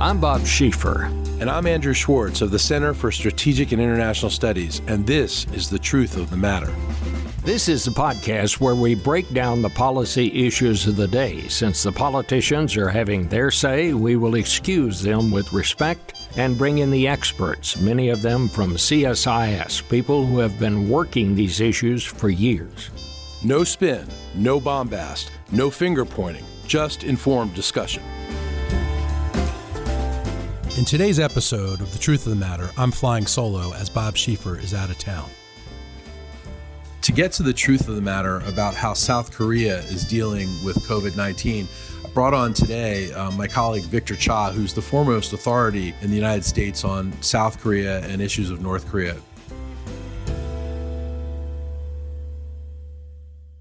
I'm Bob Schieffer. And I'm Andrew Schwartz of the Center for Strategic and International Studies, and this is The Truth of the Matter. This is the podcast where we break down the policy issues of the day. Since the politicians are having their say, we will excuse them with respect and bring in the experts, many of them from CSIS, people who have been working these issues for years. No spin, no bombast, no finger pointing, just informed discussion. In today's episode of The Truth of the Matter, I'm flying solo as Bob Schieffer is out of town. To get to the truth of the matter about how South Korea is dealing with COVID 19, I brought on today uh, my colleague Victor Cha, who's the foremost authority in the United States on South Korea and issues of North Korea.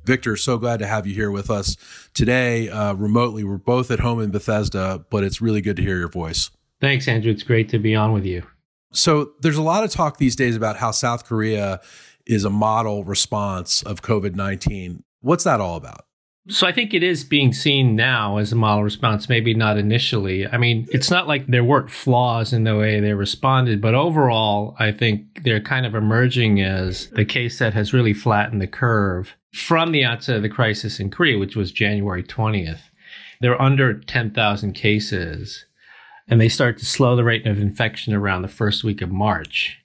Victor, so glad to have you here with us today uh, remotely. We're both at home in Bethesda, but it's really good to hear your voice. Thanks, Andrew. It's great to be on with you. So, there's a lot of talk these days about how South Korea is a model response of COVID 19. What's that all about? So I think it is being seen now as a model response, maybe not initially. I mean, it's not like there weren't flaws in the way they responded, but overall, I think they're kind of emerging as the case that has really flattened the curve from the outset of the crisis in Korea, which was January 20th. They're under 10,000 cases, and they start to slow the rate of infection around the first week of March.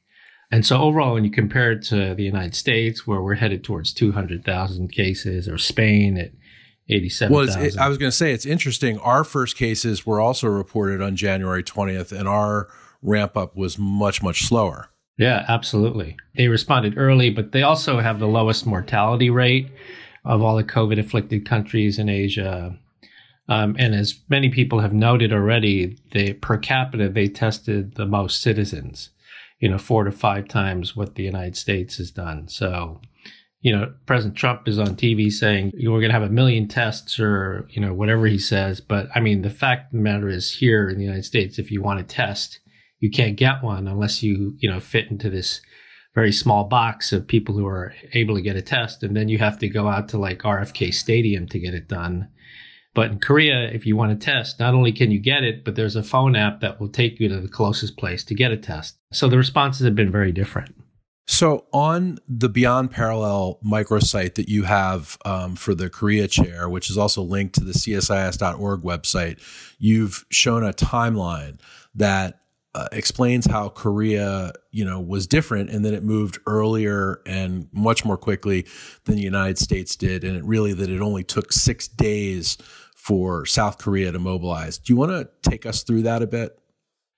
And so overall, when you compare it to the United States, where we're headed towards 200,000 cases, or Spain at 87,000. Well, it, I was going to say it's interesting. Our first cases were also reported on January 20th, and our ramp up was much, much slower. Yeah, absolutely. They responded early, but they also have the lowest mortality rate of all the COVID afflicted countries in Asia. Um, and as many people have noted already, they per capita they tested the most citizens you know, four to five times what the United States has done. So, you know, President Trump is on TV saying we're going to have a million tests or, you know, whatever he says. But I mean, the fact of the matter is here in the United States, if you want to test, you can't get one unless you, you know, fit into this very small box of people who are able to get a test. And then you have to go out to like RFK Stadium to get it done. But in Korea, if you want to test, not only can you get it, but there's a phone app that will take you to the closest place to get a test. So the responses have been very different. So, on the Beyond Parallel microsite that you have um, for the Korea chair, which is also linked to the CSIS.org website, you've shown a timeline that uh, explains how Korea, you know, was different and then it moved earlier and much more quickly than the United States did, and it really that it only took six days for South Korea to mobilize. Do you want to take us through that a bit?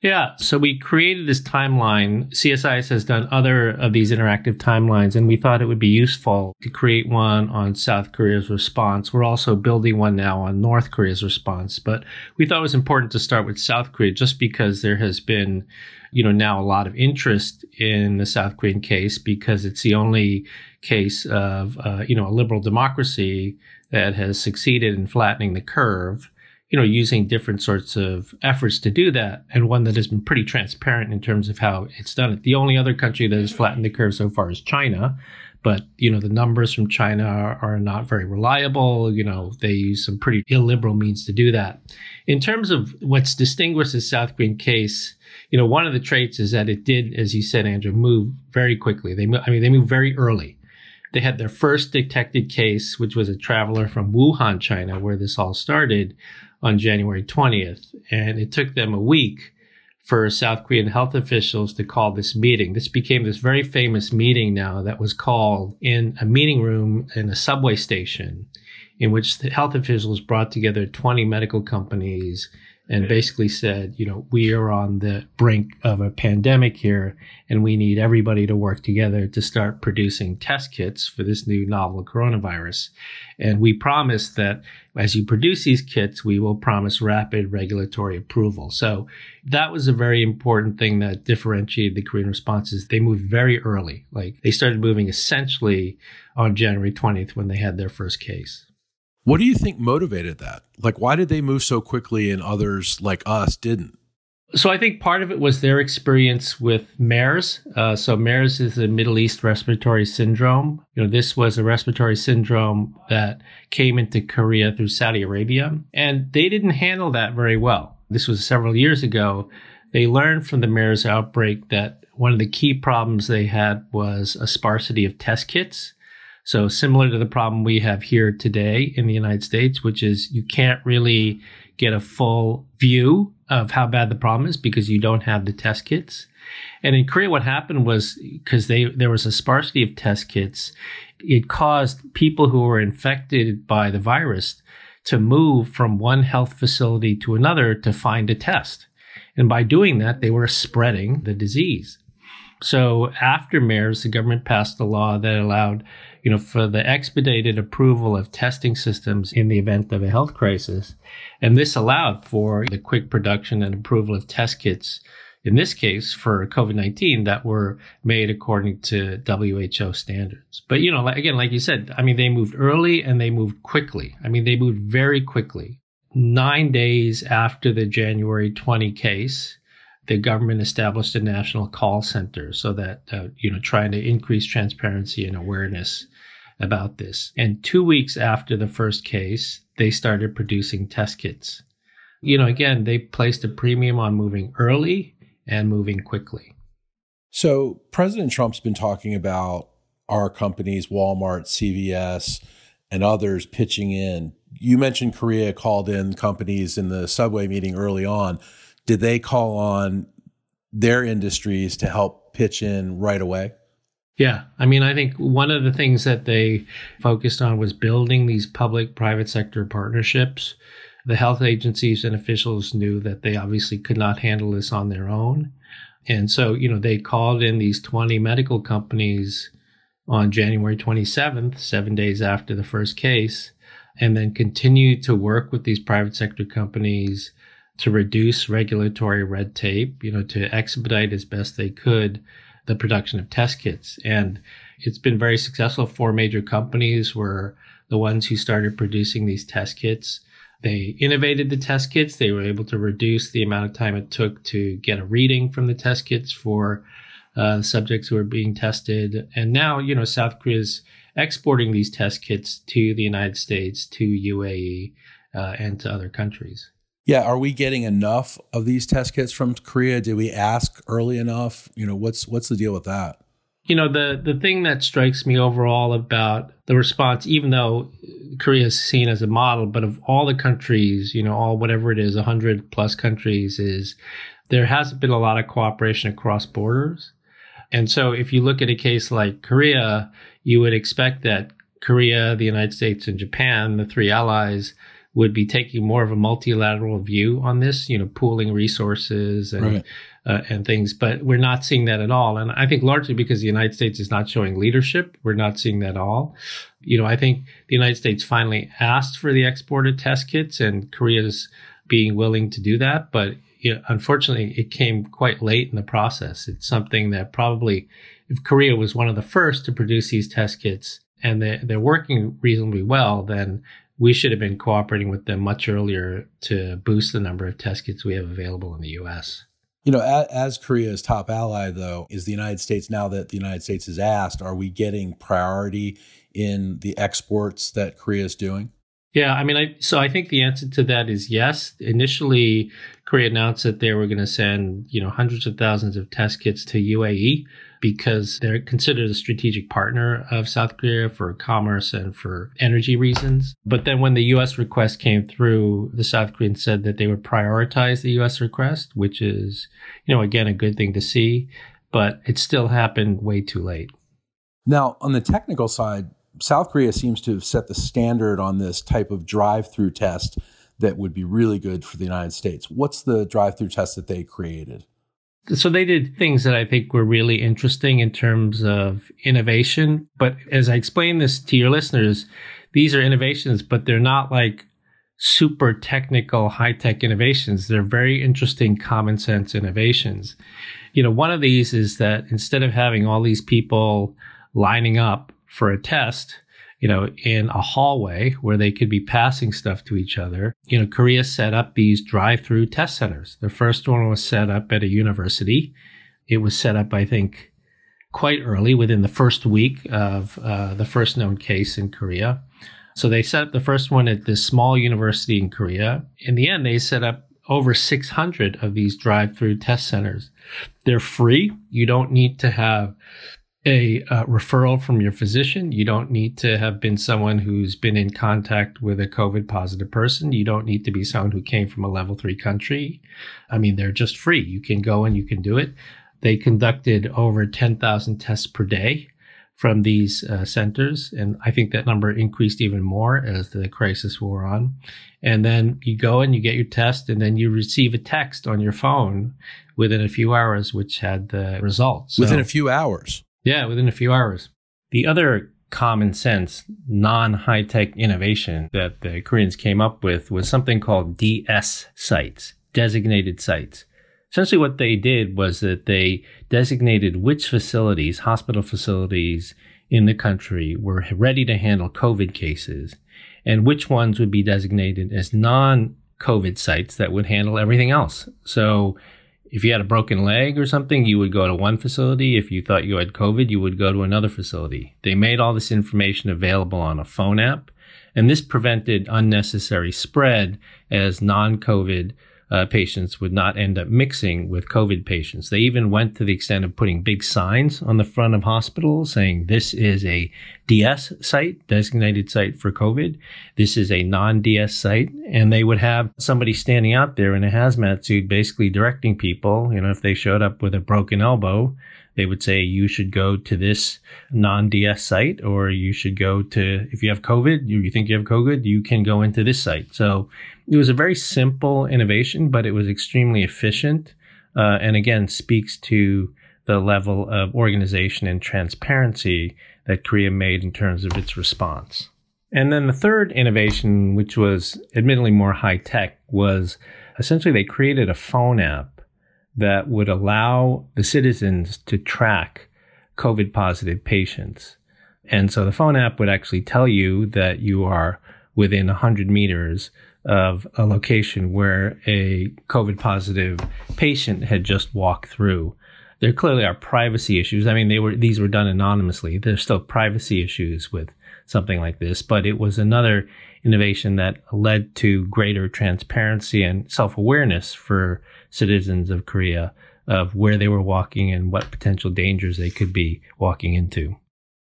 Yeah, so we created this timeline. CSIS has done other of these interactive timelines, and we thought it would be useful to create one on South Korea's response. We're also building one now on North Korea's response, but we thought it was important to start with South Korea just because there has been, you know, now a lot of interest in the South Korean case because it's the only case of, uh, you know, a liberal democracy that has succeeded in flattening the curve, you know, using different sorts of efforts to do that, and one that has been pretty transparent in terms of how it's done it. The only other country that has flattened the curve so far is China, but you know the numbers from China are, are, not very reliable. You know they use some pretty illiberal means to do that. In terms of what's distinguished the South Korean case, you know one of the traits is that it did, as you said, Andrew, move very quickly. They, I mean, they moved very early. They had their first detected case, which was a traveler from Wuhan, China, where this all started on January 20th. And it took them a week for South Korean health officials to call this meeting. This became this very famous meeting now that was called in a meeting room in a subway station in which the health officials brought together 20 medical companies and basically said, you know, we are on the brink of a pandemic here and we need everybody to work together to start producing test kits for this new novel coronavirus. And we promise that as you produce these kits, we will promise rapid regulatory approval. So that was a very important thing that differentiated the Korean responses. They moved very early. Like they started moving essentially on January 20th when they had their first case. What do you think motivated that? Like, why did they move so quickly and others like us didn't? So I think part of it was their experience with MERS. Uh, so MERS is the Middle East respiratory syndrome. You know, this was a respiratory syndrome that came into Korea through Saudi Arabia, and they didn't handle that very well. this was several years ago, they learned from the MERS outbreak that one of the key problems they had was a sparsity of test kits. So similar to the problem we have here today in the United States, which is you can't really get a full view of how bad the problem is because you don't have the test kits. And in Korea, what happened was because they there was a sparsity of test kits, it caused people who were infected by the virus to move from one health facility to another to find a test. And by doing that, they were spreading the disease. So after MERS, the government passed a law that allowed, you know, for the expedited approval of testing systems in the event of a health crisis. And this allowed for the quick production and approval of test kits in this case for COVID-19 that were made according to WHO standards. But, you know, again, like you said, I mean, they moved early and they moved quickly. I mean, they moved very quickly. Nine days after the January 20 case, the government established a national call center so that, uh, you know, trying to increase transparency and awareness about this. And two weeks after the first case, they started producing test kits. You know, again, they placed a premium on moving early and moving quickly. So, President Trump's been talking about our companies, Walmart, CVS, and others pitching in. You mentioned Korea called in companies in the subway meeting early on. Did they call on their industries to help pitch in right away? Yeah. I mean, I think one of the things that they focused on was building these public private sector partnerships the health agencies and officials knew that they obviously could not handle this on their own. And so, you know, they called in these 20 medical companies on January 27th, seven days after the first case, and then continued to work with these private sector companies to reduce regulatory red tape, you know, to expedite as best they could the production of test kits. And it's been very successful. Four major companies were the ones who started producing these test kits. They innovated the test kits. They were able to reduce the amount of time it took to get a reading from the test kits for uh, subjects who are being tested. And now, you know, South Korea is exporting these test kits to the United States, to UAE, uh, and to other countries. Yeah, are we getting enough of these test kits from Korea? Did we ask early enough? You know, what's what's the deal with that? you know the the thing that strikes me overall about the response even though korea is seen as a model but of all the countries you know all whatever it is 100 plus countries is there hasn't been a lot of cooperation across borders and so if you look at a case like korea you would expect that korea the united states and japan the three allies would be taking more of a multilateral view on this, you know, pooling resources and right uh, and things, but we're not seeing that at all. And I think largely because the United States is not showing leadership, we're not seeing that at all. You know, I think the United States finally asked for the export of test kits, and Korea's being willing to do that, but you know, unfortunately, it came quite late in the process. It's something that probably, if Korea was one of the first to produce these test kits and they're, they're working reasonably well, then we should have been cooperating with them much earlier to boost the number of test kits we have available in the U.S. You know, as, as, Korea's top ally, though, is the United States. Now that the United States is asked, are we getting priority in the exports that Korea is doing? Yeah, I mean, I, so I think the answer to that is yes. Initially, Korea announced that they were going to send, you know, hundreds of thousands of test kits to UAE because they're considered a strategic partner of South Korea for commerce and for energy reasons. But then when the US request came through, the South Koreans said that they would prioritize the US request, which is, you know, again, a good thing to see, but it still happened way too late. Now, on the technical side, South Korea seems to have set the standard on this type of drive through test that would be really good for the United States. What's the drive through test that they created? So they did things that I think were really interesting in terms of innovation. But as I explain this to your listeners, these are innovations, but they're not like super technical, high tech innovations. They're very interesting, common sense innovations. You know, one of these is that instead of having all these people lining up for a test, you know, in a hallway where they could be passing stuff to each other. You know, Korea set up these drive-through test centers. The first one was set up at a university. It was set up, I think, quite early within the first week of uh, the first known case in Korea. So they set up the first one at this small university in Korea. In the end, they set up over 600 of these drive through test centers. They're free. You don't need to have a uh, referral from your physician. You don't need to have been someone who's been in contact with a COVID positive person. You don't need to be someone who came from a level three country. I mean, they're just free. You can go and you can do it. They conducted over 10,000 tests per day from these uh, centers. And I think that number increased even more as the crisis wore on. And then you go and you get your test, and then you receive a text on your phone within a few hours, which had the results. Within so, a few hours. Yeah, within a few hours. The other common sense, non high tech innovation that the Koreans came up with was something called DS sites, designated sites. Essentially, what they did was that they designated which facilities, hospital facilities in the country, were ready to handle COVID cases and which ones would be designated as non COVID sites that would handle everything else. So, if you had a broken leg or something, you would go to one facility. If you thought you had COVID, you would go to another facility. They made all this information available on a phone app, and this prevented unnecessary spread as non COVID uh, patients would not end up mixing with COVID patients. They even went to the extent of putting big signs on the front of hospitals saying this is a DS site, designated site for COVID. This is a non DS site. And they would have somebody standing out there in a hazmat suit basically directing people, you know, if they showed up with a broken elbow, they would say you should go to this non-DS site or you should go to, if you have COVID, you, think you have COVID, you can go into this site. So it was a very simple innovation, but it was extremely efficient. Uh, and again, speaks to the level of organization and transparency that Korea made in terms of its response. And then the third innovation, which was admittedly more high tech, was essentially they created a phone app that would allow the citizens to track COVID positive patients. And so the phone app would actually tell you that you are within 100 meters of a location where a COVID positive patient had just walked through. There clearly are privacy issues. I mean, they were, these were done anonymously. There's still privacy issues with something like this, but it was another innovation that led to greater transparency and self awareness for citizens of Korea of where they were walking and what potential dangers they could be walking into.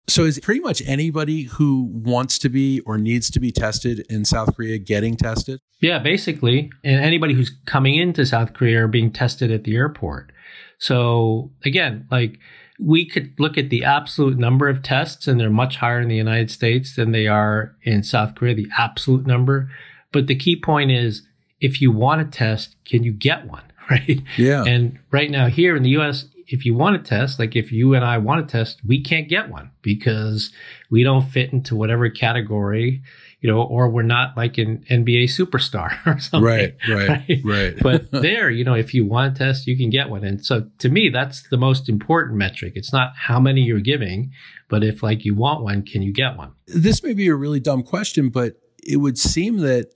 So, is pretty much anybody who wants to be or needs to be tested in South Korea getting tested? Yeah, basically. And anybody who's coming into South Korea are being tested at the airport. So, again, like we could look at the absolute number of tests, and they're much higher in the United States than they are in South Korea, the absolute number. But the key point is if you want a test, can you get one? Right. Yeah. And right now here in the US, if you want to test, like if you and I want to test, we can't get one because we don't fit into whatever category, you know, or we're not like an NBA superstar or something. Right, right, right. right. but there, you know, if you want to test, you can get one. And so to me, that's the most important metric. It's not how many you're giving, but if like you want one, can you get one? This may be a really dumb question, but it would seem that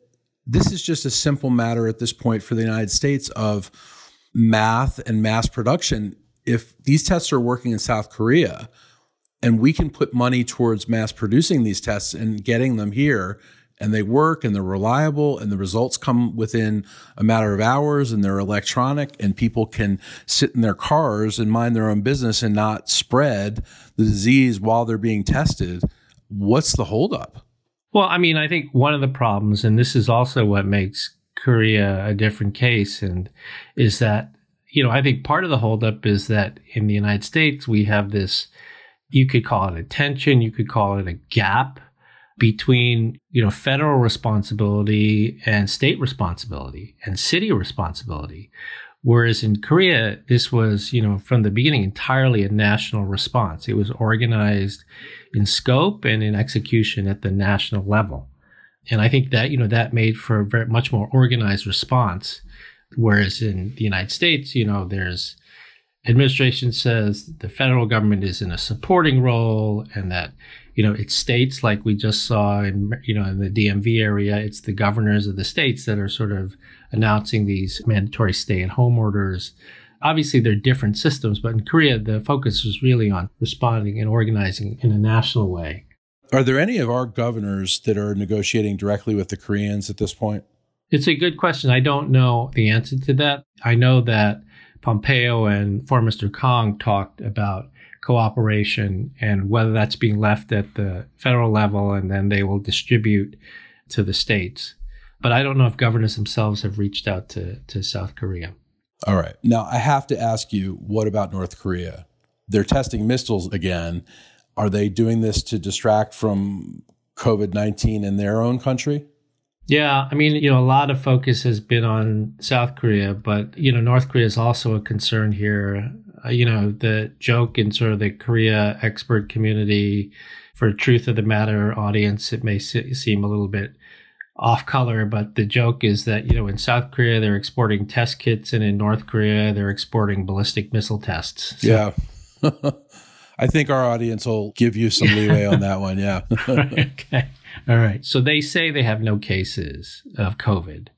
this is just a simple matter at this point for the United States of math and mass production. If these tests are working in South Korea and we can put money towards mass producing these tests and getting them here, and they work and they're reliable and the results come within a matter of hours and they're electronic and people can sit in their cars and mind their own business and not spread the disease while they're being tested. What's the holdup? Well, I mean, I think one of the problems, and this is also what makes Korea a different case, and is that, you know, I think part of the holdup is that in the United States, we have this, you could call it a tension, you could call it a gap between, you know, federal responsibility and state responsibility and city responsibility. Whereas in Korea, this was, you know, from the beginning entirely a national response. It was organized in scope and in execution at the national level. And I think that, you know, that made for a very much more organized response. Whereas in the United States, you know, there's administration says the federal government is in a supporting role and that, you know, it's states like we just saw in, you know, in the DMV area, it's the governors of the states that are sort of announcing these mandatory stay at home orders obviously they're different systems, but in Korea, the focus was really on responding and organizing in a national way. Are there any of our governors that are negotiating directly with the Koreans at this point? It's a good question. I don't know the answer to that. I know that Pompeo and Foreign Minister Kang talked about cooperation and whether that's being left at the federal level and then they will distribute to the states. But I don't know if governors themselves have reached out to, to South Korea. All right. Now, I have to ask you what about North Korea? They're testing missiles again. Are they doing this to distract from COVID 19 in their own country? Yeah, I mean, you know, a lot of focus has been on South Korea, but you know, North Korea is also a concern here. Uh, you know, the joke in sort of the Korea expert community for truth of the matter audience, it may seem a little bit off color, but the joke is that, you know, in South Korea, they're exporting test kits, and in North Korea, they're exporting ballistic missile tests. So. Yeah. I think our audience will give you some leeway on that one. Yeah. okay. All right. So they say they have no cases of COVID,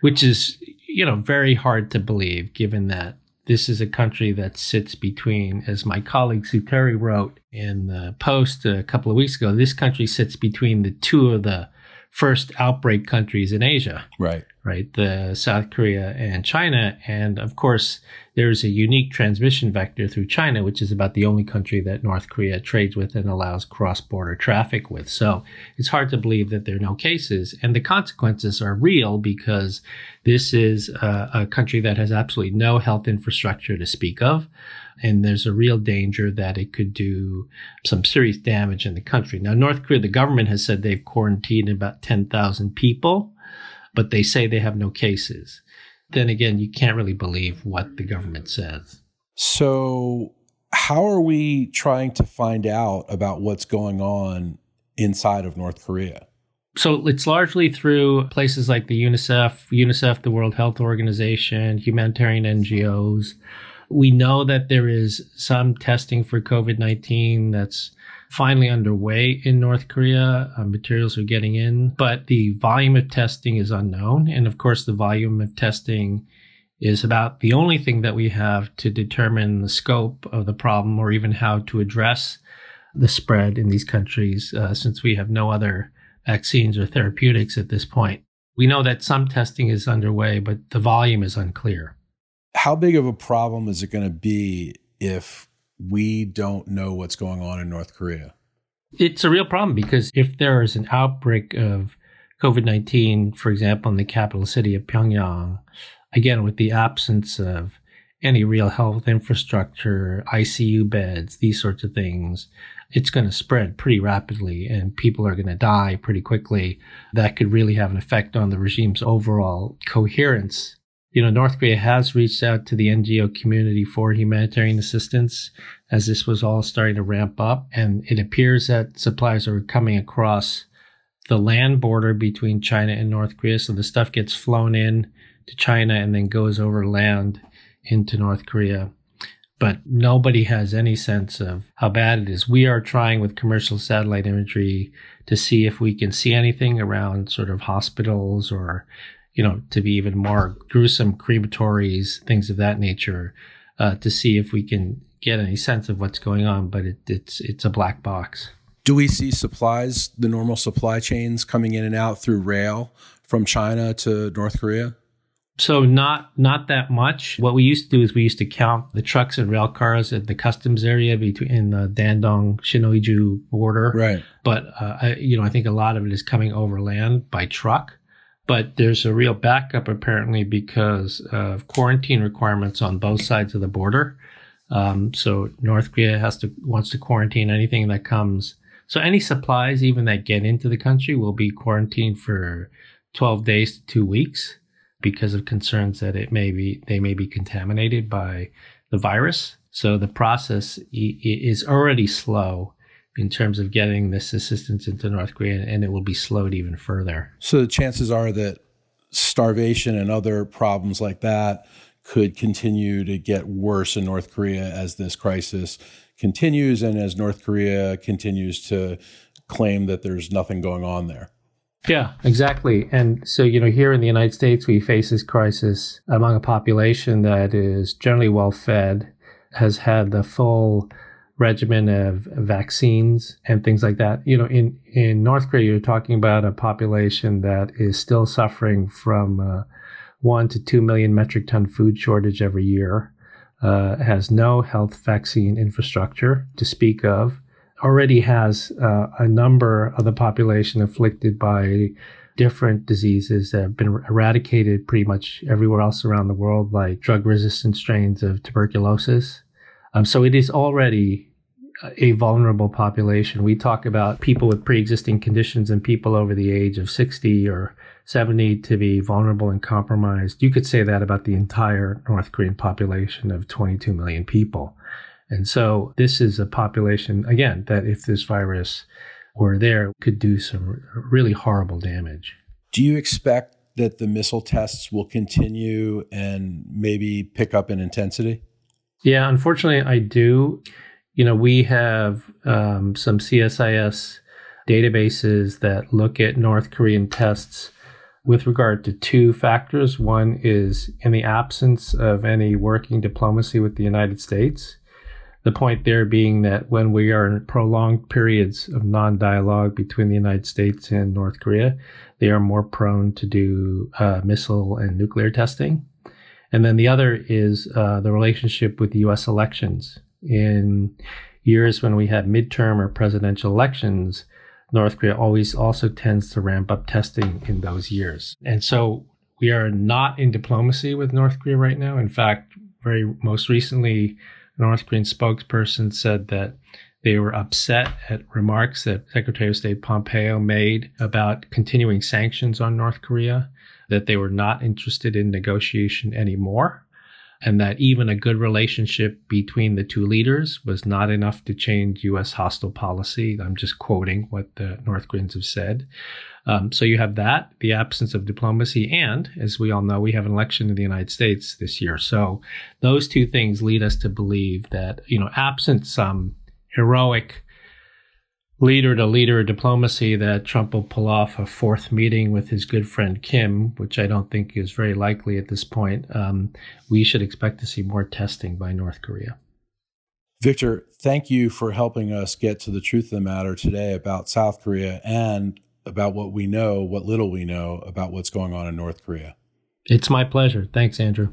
which is, you know, very hard to believe given that this is a country that sits between, as my colleague Sue Terry wrote in the post a couple of weeks ago, this country sits between the two of the first outbreak countries in Asia. Right. Right. The South Korea and China. And of course, there's a unique transmission vector through China, which is about the only country that North Korea trades with and allows cross border traffic with. So it's hard to believe that there are no cases. And the consequences are real because this is a, a country that has absolutely no health infrastructure to speak of and there's a real danger that it could do some serious damage in the country. Now, North Korea, the government has said they've quarantined about 10,000 people, but they say they have no cases. Then again, you can't really believe what the government says. So, how are we trying to find out about what's going on inside of North Korea? So it's largely through places like the UNICEF, UNICEF, the World Health Organization, humanitarian NGOs, we know that there is some testing for COVID 19 that's finally underway in North Korea. Uh, materials are getting in, but the volume of testing is unknown. And of course, the volume of testing is about the only thing that we have to determine the scope of the problem or even how to address the spread in these countries, uh, since we have no other vaccines or therapeutics at this point. We know that some testing is underway, but the volume is unclear how big of a problem is it going to be if we don't know what's going on in North Korea? It's a real problem because if there is an outbreak of COVID 19, for example, in the capital city of Pyongyang, again, with the absence of any real health infrastructure, ICU beds, these sorts of things, it's going to spread pretty rapidly and people are going to die pretty quickly. That could really have an effect on the regime's overall coherence you know, North Korea has reached out to the NGO community for humanitarian assistance as this was all starting to ramp up. And it appears that supplies are coming across the land border between China and North Korea. So the stuff gets flown in to China and then goes over land into North Korea. But nobody has any sense of how bad it is. We are trying with commercial satellite imagery to see if we can see anything around sort of hospitals or you know, to be even more gruesome crematories, things of that nature, uh, to see if we can get any sense of what's going on. But it, it's it's a black box. Do we see supplies, the normal supply chains coming in and out through rail from China to North Korea? So not not that much. What we used to do is we used to count the trucks and rail cars at the customs area between the Dandong Sinŭiju border. Right. But uh, I, you know, I think a lot of it is coming overland by truck but there's a real backup apparently because of quarantine requirements on both sides of the border. Um, so North Korea has to wants to quarantine anything that comes. So any supplies even that get into the country will be quarantined for 12 days to two weeks because of concerns that it may be they may be contaminated by the virus. So the process is already slow in terms of getting this assistance into North Korea, and it will be slowed even further. So the chances are that starvation and other problems like that could continue to get worse in North Korea as this crisis continues and as North Korea continues to claim that there's nothing going on there. Yeah, exactly. And so, you know, here in the United States, we face this crisis among a population that is generally well fed, has had the full regimen of vaccines and things like that. You know, in, in North Korea, you're talking about a population that is still suffering from uh, one to two million metric ton food shortage every year, uh, has no health vaccine infrastructure to speak of, already has uh, a number of the population afflicted by different diseases that have been eradicated pretty much everywhere else around the world, like drug resistant strains of tuberculosis. Um, so it is already a vulnerable population. We talk about people with pre existing conditions and people over the age of 60 or 70 to be vulnerable and compromised. You could say that about the entire North Korean population of 22 million people. And so this is a population, again, that if this virus were there, could do some really horrible damage. Do you expect that the missile tests will continue and maybe pick up in intensity? Yeah, unfortunately, I do. You know, we have um, some CSIS databases that look at North Korean tests with regard to two factors. One is in the absence of any working diplomacy with the United States. The point there being that when we are in prolonged periods of non dialogue between the United States and North Korea, they are more prone to do uh, missile and nuclear testing. And then the other is uh, the relationship with US elections. In years when we have midterm or presidential elections, North Korea always also tends to ramp up testing in those years. And so we are not in diplomacy with North Korea right now. In fact, very most recently, North Korean spokesperson said that they were upset at remarks that Secretary of State Pompeo made about continuing sanctions on North Korea, that they were not interested in negotiation anymore and that even a good relationship between the two leaders was not enough to change U.S. hostile policy. I'm just quoting what the North Koreans have said. Um, so you have that, the absence of diplomacy, and as we all know, we have an election in the United States this year. So those two things lead us to believe that, you know, absent some heroic leader to leader diplomacy that Trump will pull off a fourth meeting with his good friend Kim, which I don't think is very likely at this point, um, we should expect to see more testing by North Korea. Victor, thank you for helping us get to the truth of the matter today about South Korea and about what we know, what little we know about what's going on in North Korea. It's my pleasure. Thanks, Andrew.